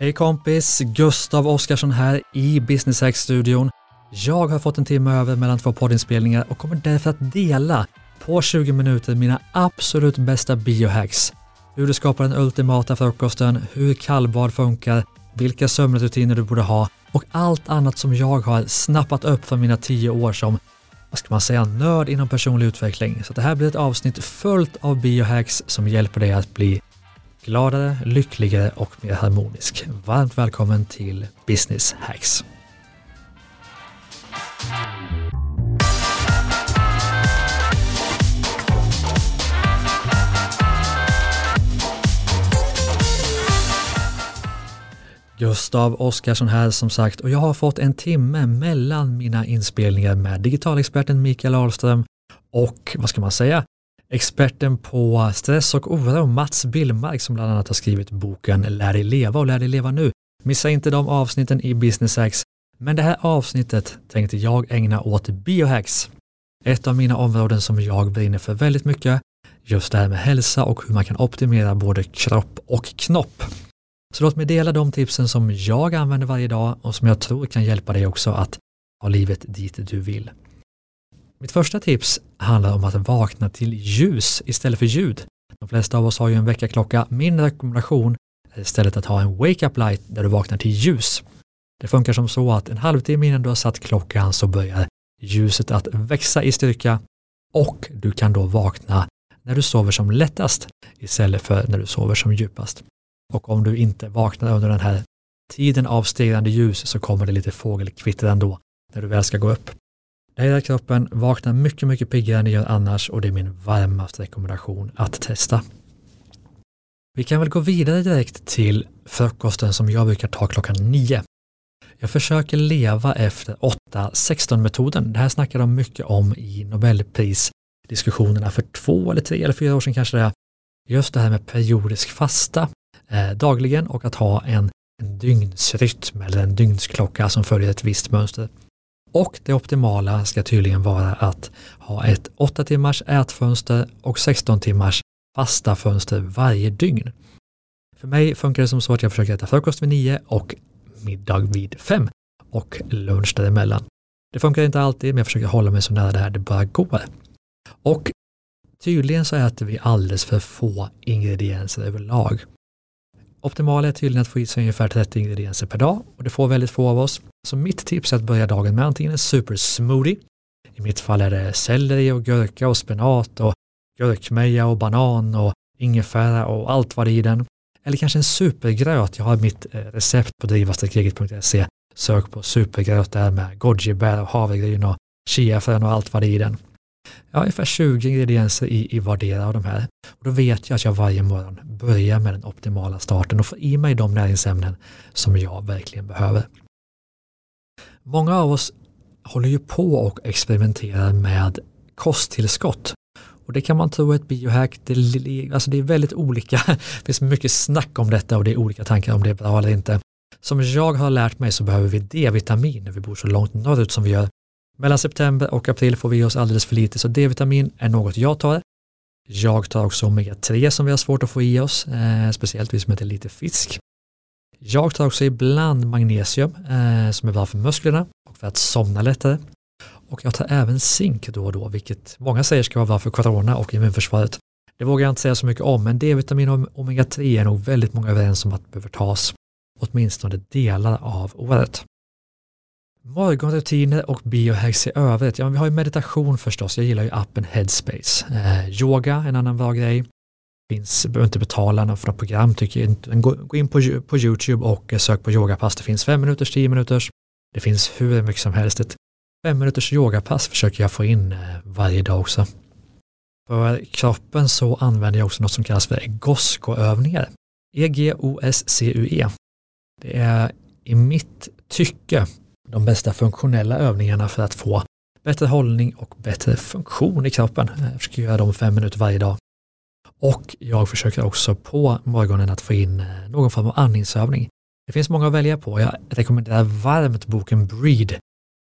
Hej kompis! Gustav Oskarsson här i Business Hack-studion. Jag har fått en timme över mellan två poddinspelningar och kommer därför att dela på 20 minuter mina absolut bästa biohacks. Hur du skapar den ultimata frukosten, hur kallbad funkar, vilka sömnrutiner du borde ha och allt annat som jag har snappat upp från mina tio år som, vad ska man säga, nörd inom personlig utveckling. Så det här blir ett avsnitt fullt av biohacks som hjälper dig att bli gladare, lyckligare och mer harmonisk. Varmt välkommen till Business Hacks. Gustav Oskarsson här som sagt och jag har fått en timme mellan mina inspelningar med digitalexperten Mikael Ahlström och vad ska man säga, experten på stress och oro Mats Billmark som bland annat har skrivit boken Lär dig leva och lär dig leva nu. Missa inte de avsnitten i Business Hacks. Men det här avsnittet tänkte jag ägna åt biohacks. Ett av mina områden som jag brinner för väldigt mycket. Just det här med hälsa och hur man kan optimera både kropp och knopp. Så låt mig dela de tipsen som jag använder varje dag och som jag tror kan hjälpa dig också att ha livet dit du vill. Mitt första tips handlar om att vakna till ljus istället för ljud. De flesta av oss har ju en väckarklocka. Min rekommendation är istället att ha en wake-up light där du vaknar till ljus. Det funkar som så att en halvtimme innan du har satt klockan så börjar ljuset att växa i styrka och du kan då vakna när du sover som lättast istället för när du sover som djupast. Och om du inte vaknar under den här tiden av stegrande ljus så kommer det lite fågelkvitter ändå när du väl ska gå upp hela kroppen vaknar mycket, mycket piggare än det gör annars och det är min varmaste rekommendation att testa. Vi kan väl gå vidare direkt till frukosten som jag brukar ta klockan nio. Jag försöker leva efter 8-16-metoden. Det här snackar de mycket om i Nobelprisdiskussionerna för två eller tre eller fyra år sedan kanske det är. Just det här med periodisk fasta eh, dagligen och att ha en, en dygnsrytm eller en dygnsklocka som följer ett visst mönster. Och det optimala ska tydligen vara att ha ett 8 timmars ätfönster och 16 timmars fasta fönster varje dygn. För mig funkar det som så att jag försöker äta frukost vid 9 och middag vid 5 och lunch däremellan. Det funkar inte alltid, men jag försöker hålla mig så nära det här det bara går. Och tydligen så äter vi alldeles för få ingredienser överlag. Optimala är tydligen att få i sig ungefär 30 ingredienser per dag och det får väldigt få av oss. Så mitt tips är att börja dagen med antingen en supersmoothie. I mitt fall är det selleri och gurka och spenat och gurkmeja och banan och ingefära och allt vad det är i den. Eller kanske en supergröt. Jag har mitt eh, recept på drivastekriget.se. Sök på supergröt där med gojibär och havregryn och chiafrön och allt vad det är i den. Jag har ungefär 20 ingredienser i, i vardera av de här. Och då vet jag att jag varje morgon börjar med den optimala starten och får i mig de näringsämnen som jag verkligen behöver. Många av oss håller ju på och experimenterar med kosttillskott. Och det kan man tro är ett biohack. Det, alltså det är väldigt olika. Det finns mycket snack om detta och det är olika tankar om det är bra eller inte. Som jag har lärt mig så behöver vi D-vitamin när vi bor så långt norrut som vi gör. Mellan september och april får vi i oss alldeles för lite så D-vitamin är något jag tar. Jag tar också omega-3 som vi har svårt att få i oss, eh, speciellt vi som äter lite fisk. Jag tar också ibland magnesium eh, som är bra för musklerna och för att somna lättare. Och jag tar även zink då och då, vilket många säger ska vara bra för corona och immunförsvaret. Det vågar jag inte säga så mycket om, men D-vitamin och omega-3 är nog väldigt många överens om att behöver tas åtminstone delar av året. Morgonrutiner och biohacks i övrigt. Ja, vi har ju meditation förstås. Jag gillar ju appen Headspace. Eh, yoga, en annan bra grej. Finns, behöver inte betala något för program tycker jag inte. Gå, gå in på, på YouTube och eh, sök på yogapass. Det finns fem minuters, tio minuters. Det finns hur mycket som helst. Ett fem minuters yogapass försöker jag få in eh, varje dag också. För kroppen så använder jag också något som kallas för GOSCO-övningar. E-G-O-S-C-U-E. Det är i mitt tycke de bästa funktionella övningarna för att få bättre hållning och bättre funktion i kroppen. Eh, jag försöker göra dem fem minuter varje dag. Och jag försöker också på morgonen att få in eh, någon form av andningsövning. Det finns många att välja på. Jag rekommenderar varmt boken Breed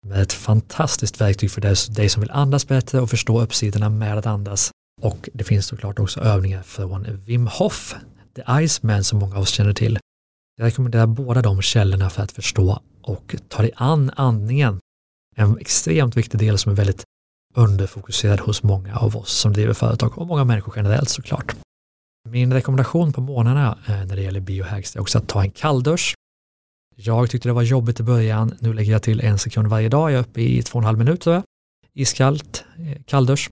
med ett fantastiskt verktyg för dig som vill andas bättre och förstå uppsidorna med att andas. Och det finns såklart också övningar från Wim Hof, The Iceman som många av oss känner till. Jag rekommenderar båda de källorna för att förstå och ta dig an andningen. En extremt viktig del som är väldigt underfokuserad hos många av oss som driver företag och många människor generellt såklart. Min rekommendation på morgnarna eh, när det gäller biohacks är också att ta en kalldusch. Jag tyckte det var jobbigt i början, nu lägger jag till en sekund varje dag, jag är uppe i två och en halv minut tror jag. Iskallt, eh, kalldusch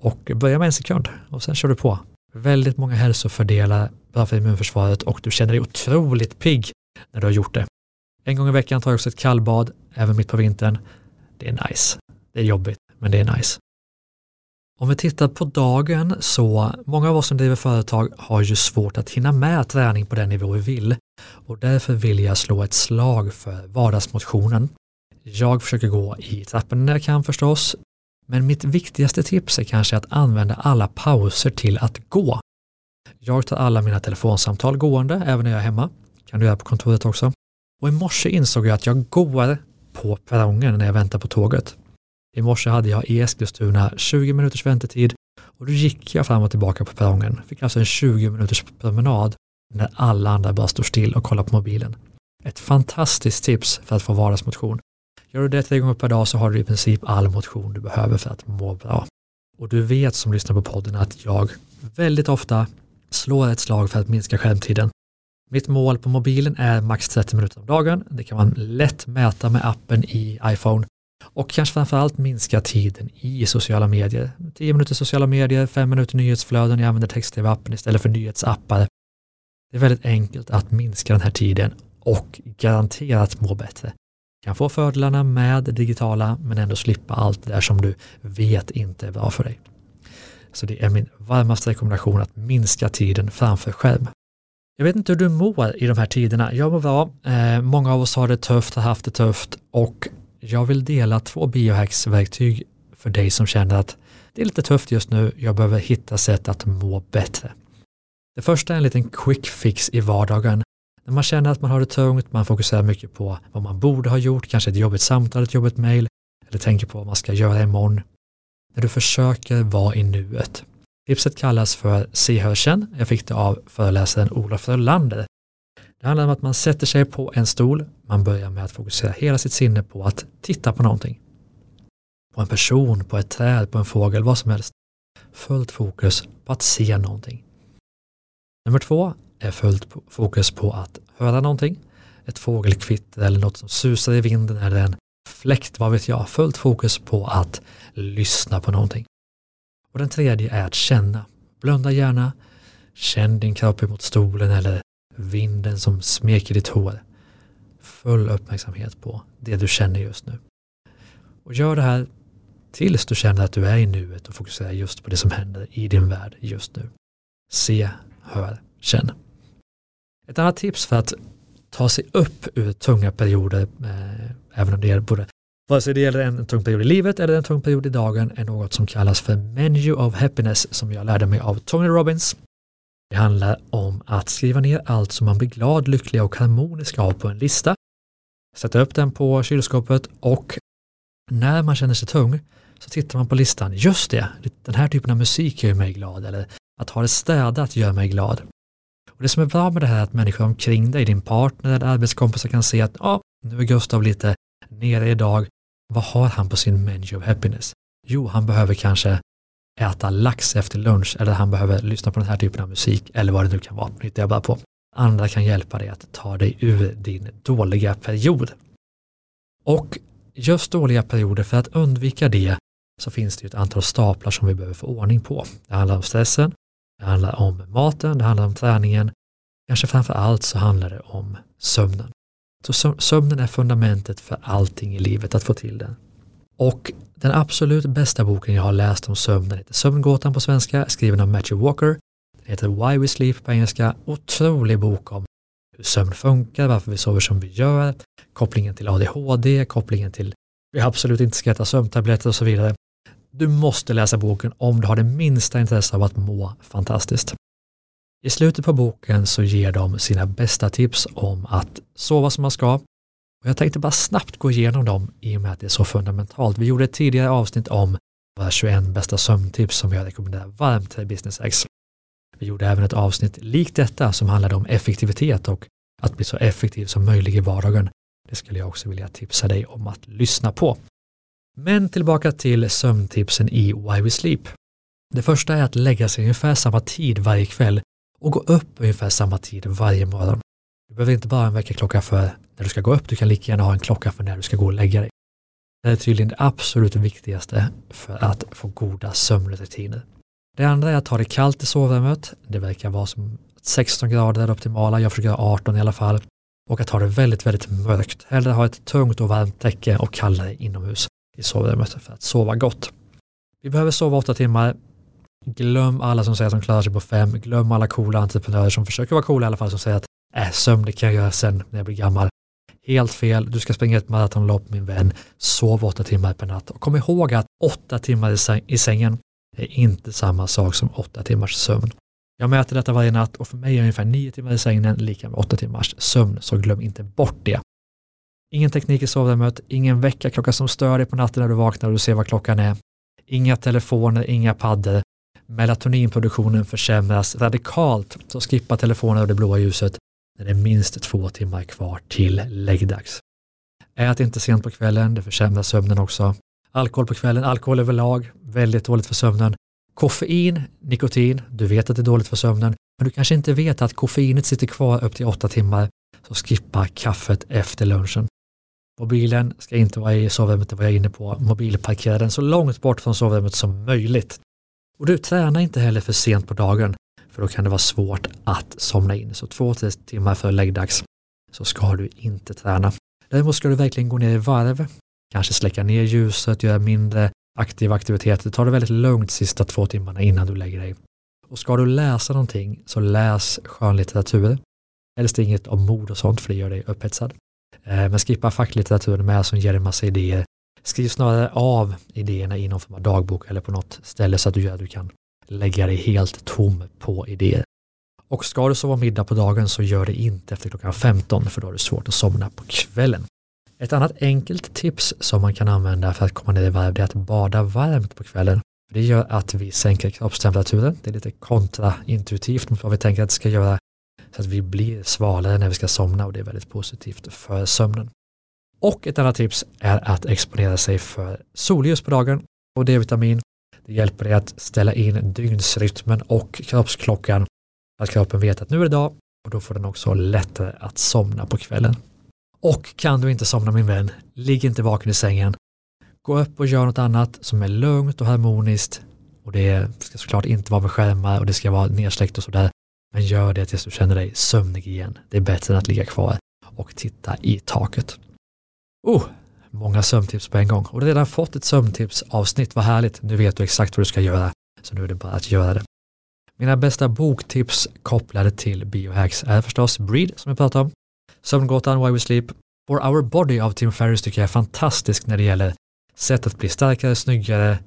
och börja med en sekund och sen kör du på. Väldigt många hälsofördelar, framför för immunförsvaret och du känner dig otroligt pigg när du har gjort det. En gång i veckan tar jag också ett kallbad, även mitt på vintern. Det är nice. Det är jobbigt, men det är nice. Om vi tittar på dagen så, många av oss som driver företag har ju svårt att hinna med träning på den nivå vi vill och därför vill jag slå ett slag för vardagsmotionen. Jag försöker gå i trappen när jag kan förstås, men mitt viktigaste tips är kanske att använda alla pauser till att gå. Jag tar alla mina telefonsamtal gående, även när jag är hemma. kan du göra på kontoret också. Och i morse insåg jag att jag går på perrongen när jag väntar på tåget. I morse hade jag i Eskilstuna 20 minuters väntetid och då gick jag fram och tillbaka på perrongen. Fick alltså en 20 minuters promenad när alla andra bara står still och kollar på mobilen. Ett fantastiskt tips för att få vardagsmotion. Gör du det tre gånger per dag så har du i princip all motion du behöver för att må bra. Och du vet som lyssnar på podden att jag väldigt ofta slår ett slag för att minska skärmtiden. Mitt mål på mobilen är max 30 minuter om dagen. Det kan man lätt mäta med appen i iPhone och kanske framförallt minska tiden i sociala medier. 10 minuter sociala medier, 5 minuter nyhetsflöden, jag använder text-tv-appen istället för nyhetsappar. Det är väldigt enkelt att minska den här tiden och garanterat må bättre. Kan få fördelarna med det digitala men ändå slippa allt det där som du vet inte är bra för dig. Så det är min varmaste rekommendation att minska tiden framför skärm. Jag vet inte hur du mår i de här tiderna. Jag mår bra. Eh, många av oss har det tufft, har haft det tufft och jag vill dela två biohacksverktyg för dig som känner att det är lite tufft just nu, jag behöver hitta sätt att må bättre. Det första är en liten quick fix i vardagen. När man känner att man har det tungt, man fokuserar mycket på vad man borde ha gjort, kanske ett jobbigt samtal, ett jobbigt mejl eller tänker på vad man ska göra imorgon. När du försöker vara i nuet. Tipset kallas för Se, hör, känn. Jag fick det av föreläsaren Olof Rölander det handlar om att man sätter sig på en stol, man börjar med att fokusera hela sitt sinne på att titta på någonting. På en person, på ett träd, på en fågel, vad som helst. Fullt fokus på att se någonting. Nummer två är fullt fokus på att höra någonting. Ett fågelkvitter eller något som susar i vinden eller en fläkt, vad vet jag. Fullt fokus på att lyssna på någonting. Och den tredje är att känna. Blunda gärna, känn din kropp emot stolen eller vinden som smeker ditt hår. Full uppmärksamhet på det du känner just nu. Och gör det här tills du känner att du är i nuet och fokuserar just på det som händer i din värld just nu. Se, hör, känn. Ett annat tips för att ta sig upp ur tunga perioder, eh, även om det gäller både Vare sig det gäller en tung period i livet eller en tung period i dagen är något som kallas för Menu of Happiness som jag lärde mig av Tony Robbins det handlar om att skriva ner allt som man blir glad, lycklig och harmonisk av på en lista. Sätta upp den på kylskåpet och när man känner sig tung så tittar man på listan. Just det, den här typen av musik gör mig glad eller att ha det städat gör mig glad. Och Det som är bra med det här är att människor omkring dig, din partner eller arbetskompisar kan se att ja, nu är Gustav lite nere idag. Vad har han på sin menu of happiness? Jo, han behöver kanske äta lax efter lunch eller han behöver lyssna på den här typen av musik eller vad det nu kan vara. hittar jag bara på. Andra kan hjälpa dig att ta dig ur din dåliga period. Och just dåliga perioder, för att undvika det så finns det ett antal staplar som vi behöver få ordning på. Det handlar om stressen, det handlar om maten, det handlar om träningen. Kanske framför allt så handlar det om sömnen. Så sömnen är fundamentet för allting i livet, att få till den. Och den absolut bästa boken jag har läst om sömnen, heter Sömngåtan på svenska, skriven av Matthew Walker. Den heter Why We Sleep på engelska. Otrolig bok om hur sömn funkar, varför vi sover som vi gör, kopplingen till ADHD, kopplingen till vi absolut inte ska äta sömntabletter och så vidare. Du måste läsa boken om du har det minsta intresse av att må fantastiskt. I slutet på boken så ger de sina bästa tips om att sova som man ska, och jag tänkte bara snabbt gå igenom dem i och med att det är så fundamentalt. Vi gjorde ett tidigare avsnitt om våra 21 bästa sömntips som jag rekommenderar varmt till Business X. Vi gjorde även ett avsnitt likt detta som handlade om effektivitet och att bli så effektiv som möjligt i vardagen. Det skulle jag också vilja tipsa dig om att lyssna på. Men tillbaka till sömntipsen i Why We Sleep. Det första är att lägga sig ungefär samma tid varje kväll och gå upp ungefär samma tid varje morgon. Du behöver inte bara en väckarklocka för när du ska gå upp, du kan lika gärna ha en klocka för när du ska gå och lägga dig. Det är tydligen det absolut viktigaste för att få goda sömnrutiner. Det andra är att ha det kallt i sovrummet. Det verkar vara som 16 grader är det optimala, jag försöker ha 18 i alla fall. Och att ha det väldigt, väldigt mörkt. Hellre ha ett tungt och varmt täcke och kallare inomhus i sovrummet för att sova gott. Vi behöver sova åtta timmar. Glöm alla som säger att de klarar sig på fem. Glöm alla coola entreprenörer som försöker vara coola i alla fall som säger att äh, sömn det kan jag göra sen när jag blir gammal. Helt fel, du ska springa ett maratonlopp min vän, sov åtta timmar per natt och kom ihåg att åtta timmar i sängen är inte samma sak som åtta timmars sömn. Jag mäter detta varje natt och för mig är ungefär nio timmar i sängen lika med åtta timmars sömn, så glöm inte bort det. Ingen teknik i sovrummet, ingen väckarklocka som stör dig på natten när du vaknar och du ser vad klockan är. Inga telefoner, inga paddor. Melatoninproduktionen försämras radikalt, så skippa telefoner och det blåa ljuset när det är minst två timmar kvar till läggdags. Ät inte sent på kvällen, det försämrar sömnen också. Alkohol på kvällen, alkohol överlag, väldigt dåligt för sömnen. Koffein, nikotin, du vet att det är dåligt för sömnen, men du kanske inte vet att koffeinet sitter kvar upp till åtta timmar, så skippa kaffet efter lunchen. Mobilen ska inte vara i sovrummet, det var jag inne på. Mobilparkera den så långt bort från sovrummet som möjligt. Och du tränar inte heller för sent på dagen, för då kan det vara svårt att somna in. Så två, tre timmar före läggdags så ska du inte träna. Däremot ska du verkligen gå ner i varv, kanske släcka ner ljuset, göra mindre aktiva aktiviteter. Ta det väldigt lugnt sista två timmarna innan du lägger dig. Och ska du läsa någonting så läs skönlitteratur. Helst inget om mod och sånt för det gör dig upphetsad. Eh, men skippa facklitteraturen med som ger dig massa idéer. Skriv snarare av idéerna i någon form av dagbok eller på något ställe så att du gör att du kan lägga dig helt tom på idéer. Och ska du sova middag på dagen så gör det inte efter klockan 15 för då är det svårt att somna på kvällen. Ett annat enkelt tips som man kan använda för att komma ner i varv är att bada varmt på kvällen. Det gör att vi sänker kroppstemperaturen. Det är lite kontraintuitivt mot vad vi tänker att det ska göra så att vi blir svalare när vi ska somna och det är väldigt positivt för sömnen. Och ett annat tips är att exponera sig för solljus på dagen och D-vitamin. Det hjälper dig att ställa in dygnsrytmen och kroppsklockan att kroppen vet att nu är det dag och då får den också lättare att somna på kvällen. Och kan du inte somna min vän, ligg inte vaken i sängen. Gå upp och gör något annat som är lugnt och harmoniskt och det ska såklart inte vara med skärmar och det ska vara nedsläckt och sådär. Men gör det tills du känner dig sömnig igen. Det är bättre än att ligga kvar och titta i taket. Oh, många sömntips på en gång och du har redan fått ett sömntipsavsnitt. Vad härligt, nu vet du exakt vad du ska göra. Så nu är det bara att göra det. Mina bästa boktips kopplade till biohacks är förstås Breed som jag pratade om. Sömngåtan Why We Sleep. For Our Body av Tim Ferriss tycker jag är fantastisk när det gäller sätt att bli starkare, snyggare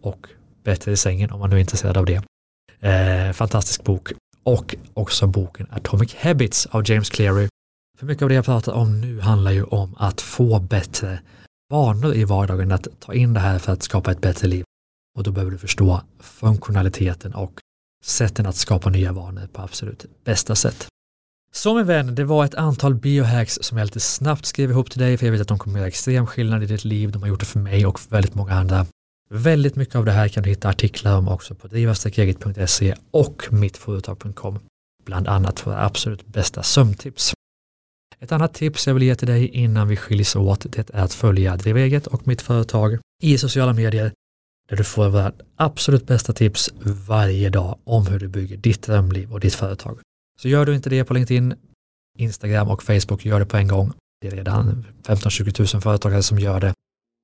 och bättre i sängen om man nu är intresserad av det. Eh, fantastisk bok och också boken Atomic Habits av James Cleary. För mycket av det jag pratar om nu handlar ju om att få bättre vanor i vardagen, att ta in det här för att skapa ett bättre liv. Och då behöver du förstå funktionaliteten och sätten att skapa nya vanor på absolut bästa sätt. Så min vän, det var ett antal biohacks som jag lite snabbt skrev ihop till dig för jag vet att de kommer göra extrem skillnad i ditt liv. De har gjort det för mig och för väldigt många andra. Väldigt mycket av det här kan du hitta artiklar om också på drivastekeget.se och mittföretag.com. Bland annat för absolut bästa sömntips. Ett annat tips jag vill ge till dig innan vi skiljs åt det är att följa Driv eget och mitt företag i sociala medier där du får våra absolut bästa tips varje dag om hur du bygger ditt drömliv och ditt företag. Så gör du inte det på LinkedIn, Instagram och Facebook, gör det på en gång. Det är redan 15-20 000 företagare som gör det.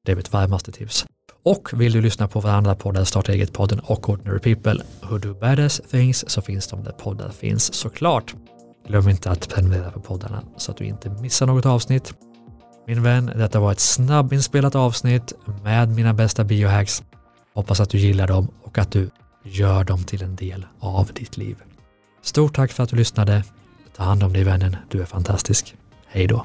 Det är mitt varmaste tips. Och vill du lyssna på varandra poddar, Starta eget-podden och Ordinary People, Who Do Badass Things, så finns de där poddar finns såklart. Glöm inte att prenumerera på poddarna så att du inte missar något avsnitt. Min vän, detta var ett snabbinspelat avsnitt med mina bästa biohacks. Hoppas att du gillar dem och att du gör dem till en del av ditt liv. Stort tack för att du lyssnade. Ta hand om dig vännen, du är fantastisk. Hej då!